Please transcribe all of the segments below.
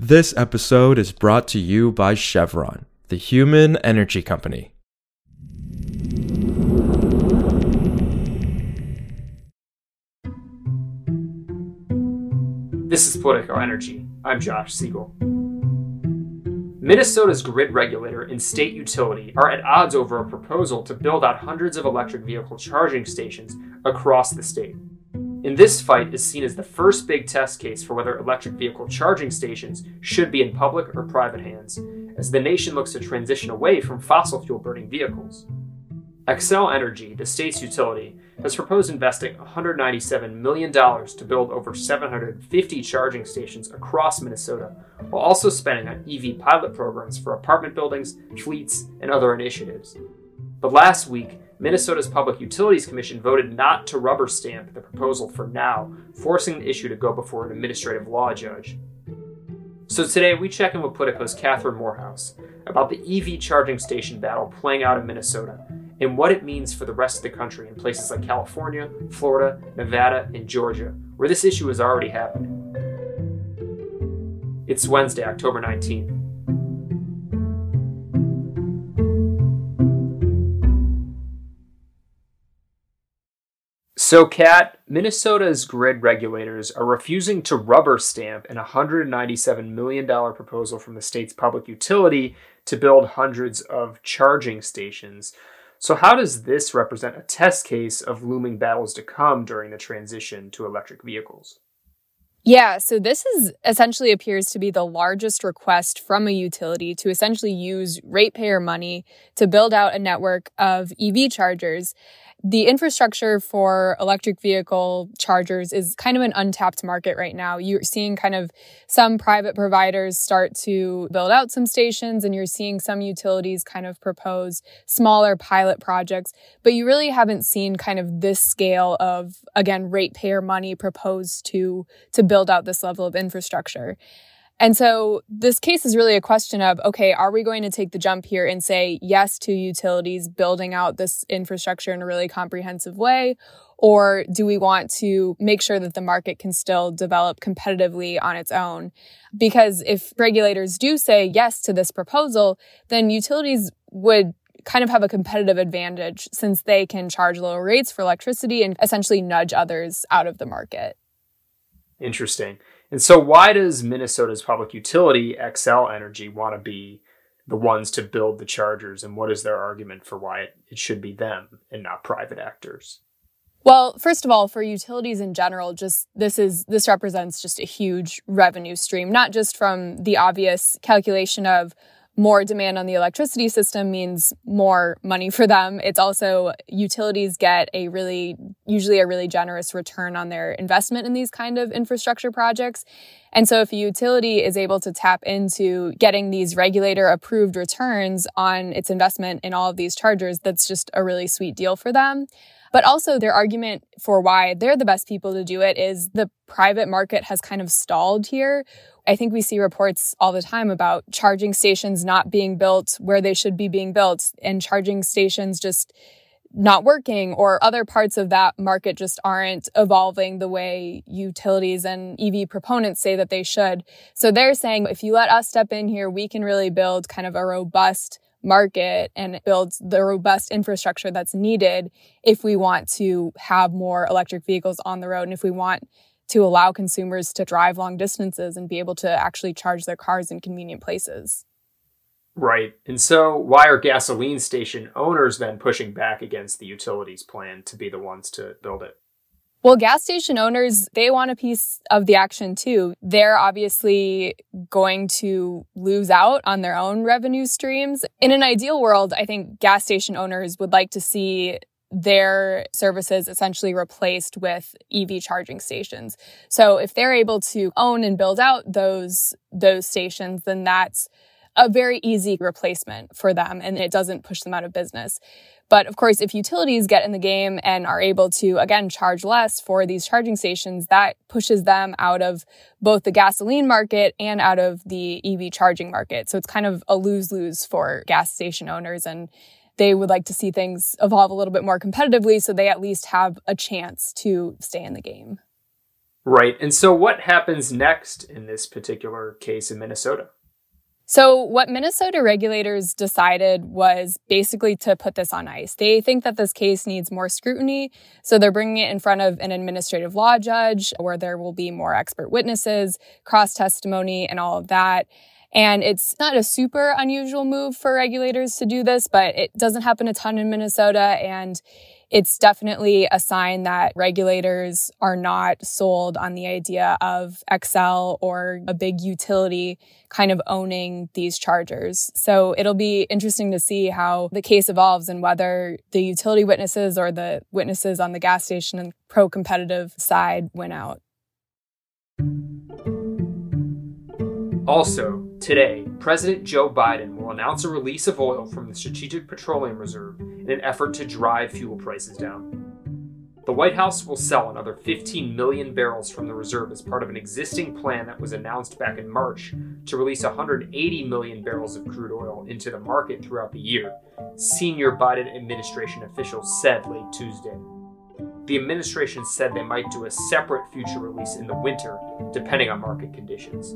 This episode is brought to you by Chevron, the human energy company. This is Politico Energy. I'm Josh Siegel. Minnesota's grid regulator and state utility are at odds over a proposal to build out hundreds of electric vehicle charging stations across the state. And this fight is seen as the first big test case for whether electric vehicle charging stations should be in public or private hands, as the nation looks to transition away from fossil fuel burning vehicles. Xcel Energy, the state's utility, has proposed investing $197 million to build over 750 charging stations across Minnesota, while also spending on EV pilot programs for apartment buildings, fleets, and other initiatives. But last week, Minnesota's Public Utilities Commission voted not to rubber stamp the proposal for now, forcing the issue to go before an administrative law judge. So today we check in with Politico's Catherine Morehouse about the EV charging station battle playing out in Minnesota and what it means for the rest of the country in places like California, Florida, Nevada, and Georgia, where this issue is already happening. It's Wednesday, October 19th. So, Kat, Minnesota's grid regulators are refusing to rubber stamp an $197 million proposal from the state's public utility to build hundreds of charging stations. So, how does this represent a test case of looming battles to come during the transition to electric vehicles? Yeah, so this is essentially appears to be the largest request from a utility to essentially use ratepayer money to build out a network of EV chargers the infrastructure for electric vehicle chargers is kind of an untapped market right now. You're seeing kind of some private providers start to build out some stations, and you're seeing some utilities kind of propose smaller pilot projects, but you really haven't seen kind of this scale of, again, ratepayer money proposed to, to build out this level of infrastructure. And so this case is really a question of okay, are we going to take the jump here and say yes to utilities building out this infrastructure in a really comprehensive way? Or do we want to make sure that the market can still develop competitively on its own? Because if regulators do say yes to this proposal, then utilities would kind of have a competitive advantage since they can charge lower rates for electricity and essentially nudge others out of the market. Interesting. And so, why does Minnesota's public utility, Xcel Energy, want to be the ones to build the chargers? And what is their argument for why it, should be them and not private actors? Well, first of all, for utilities in general, just this is this represents just a huge revenue stream, not just from the obvious calculation of more demand on the electricity system means more money for them. It's also utilities get a really, usually a really generous return on their investment in these kind of infrastructure projects. And so if a utility is able to tap into getting these regulator approved returns on its investment in all of these chargers, that's just a really sweet deal for them. But also their argument for why they're the best people to do it is the private market has kind of stalled here. I think we see reports all the time about charging stations not being built where they should be being built and charging stations just not working or other parts of that market just aren't evolving the way utilities and EV proponents say that they should. So they're saying if you let us step in here, we can really build kind of a robust market and build the robust infrastructure that's needed if we want to have more electric vehicles on the road and if we want to allow consumers to drive long distances and be able to actually charge their cars in convenient places. Right. And so, why are gasoline station owners then pushing back against the utilities plan to be the ones to build it? Well, gas station owners, they want a piece of the action too. They're obviously going to lose out on their own revenue streams. In an ideal world, I think gas station owners would like to see their services essentially replaced with EV charging stations. So if they're able to own and build out those those stations, then that's a very easy replacement for them and it doesn't push them out of business. But of course, if utilities get in the game and are able to, again, charge less for these charging stations, that pushes them out of both the gasoline market and out of the EV charging market. So it's kind of a lose lose for gas station owners. And they would like to see things evolve a little bit more competitively so they at least have a chance to stay in the game. Right. And so, what happens next in this particular case in Minnesota? So, what Minnesota regulators decided was basically to put this on ice. They think that this case needs more scrutiny. So, they're bringing it in front of an administrative law judge where there will be more expert witnesses, cross testimony, and all of that. And it's not a super unusual move for regulators to do this, but it doesn't happen a ton in Minnesota. And it's definitely a sign that regulators are not sold on the idea of Xcel or a big utility kind of owning these chargers. So it'll be interesting to see how the case evolves and whether the utility witnesses or the witnesses on the gas station and pro competitive side win out. Also, today, President Joe Biden will announce a release of oil from the Strategic Petroleum Reserve in an effort to drive fuel prices down. The White House will sell another 15 million barrels from the reserve as part of an existing plan that was announced back in March to release 180 million barrels of crude oil into the market throughout the year, senior Biden administration officials said late Tuesday. The administration said they might do a separate future release in the winter, depending on market conditions.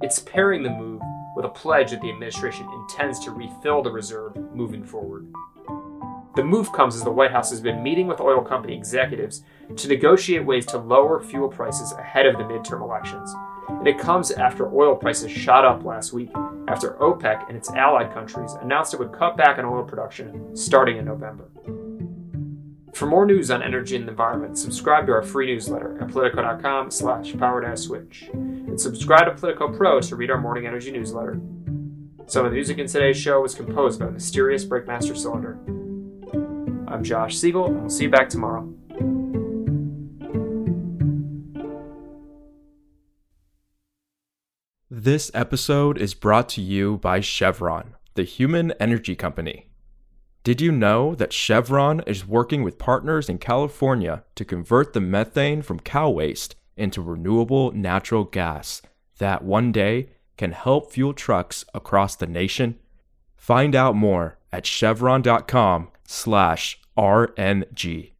It's pairing the move with a pledge that the administration intends to refill the reserve moving forward. The move comes as the White House has been meeting with oil company executives to negotiate ways to lower fuel prices ahead of the midterm elections. And it comes after oil prices shot up last week after OPEC and its allied countries announced it would cut back on oil production starting in November. For more news on energy and the environment, subscribe to our free newsletter at politico.com slash power switch. And subscribe to Politico Pro to read our morning energy newsletter. Some of the music in today's show was composed by Mysterious Breakmaster Cylinder. I'm Josh Siegel, and we'll see you back tomorrow. This episode is brought to you by Chevron, the human energy company. Did you know that Chevron is working with partners in California to convert the methane from cow waste into renewable natural gas that one day can help fuel trucks across the nation? Find out more at chevron.com/rng.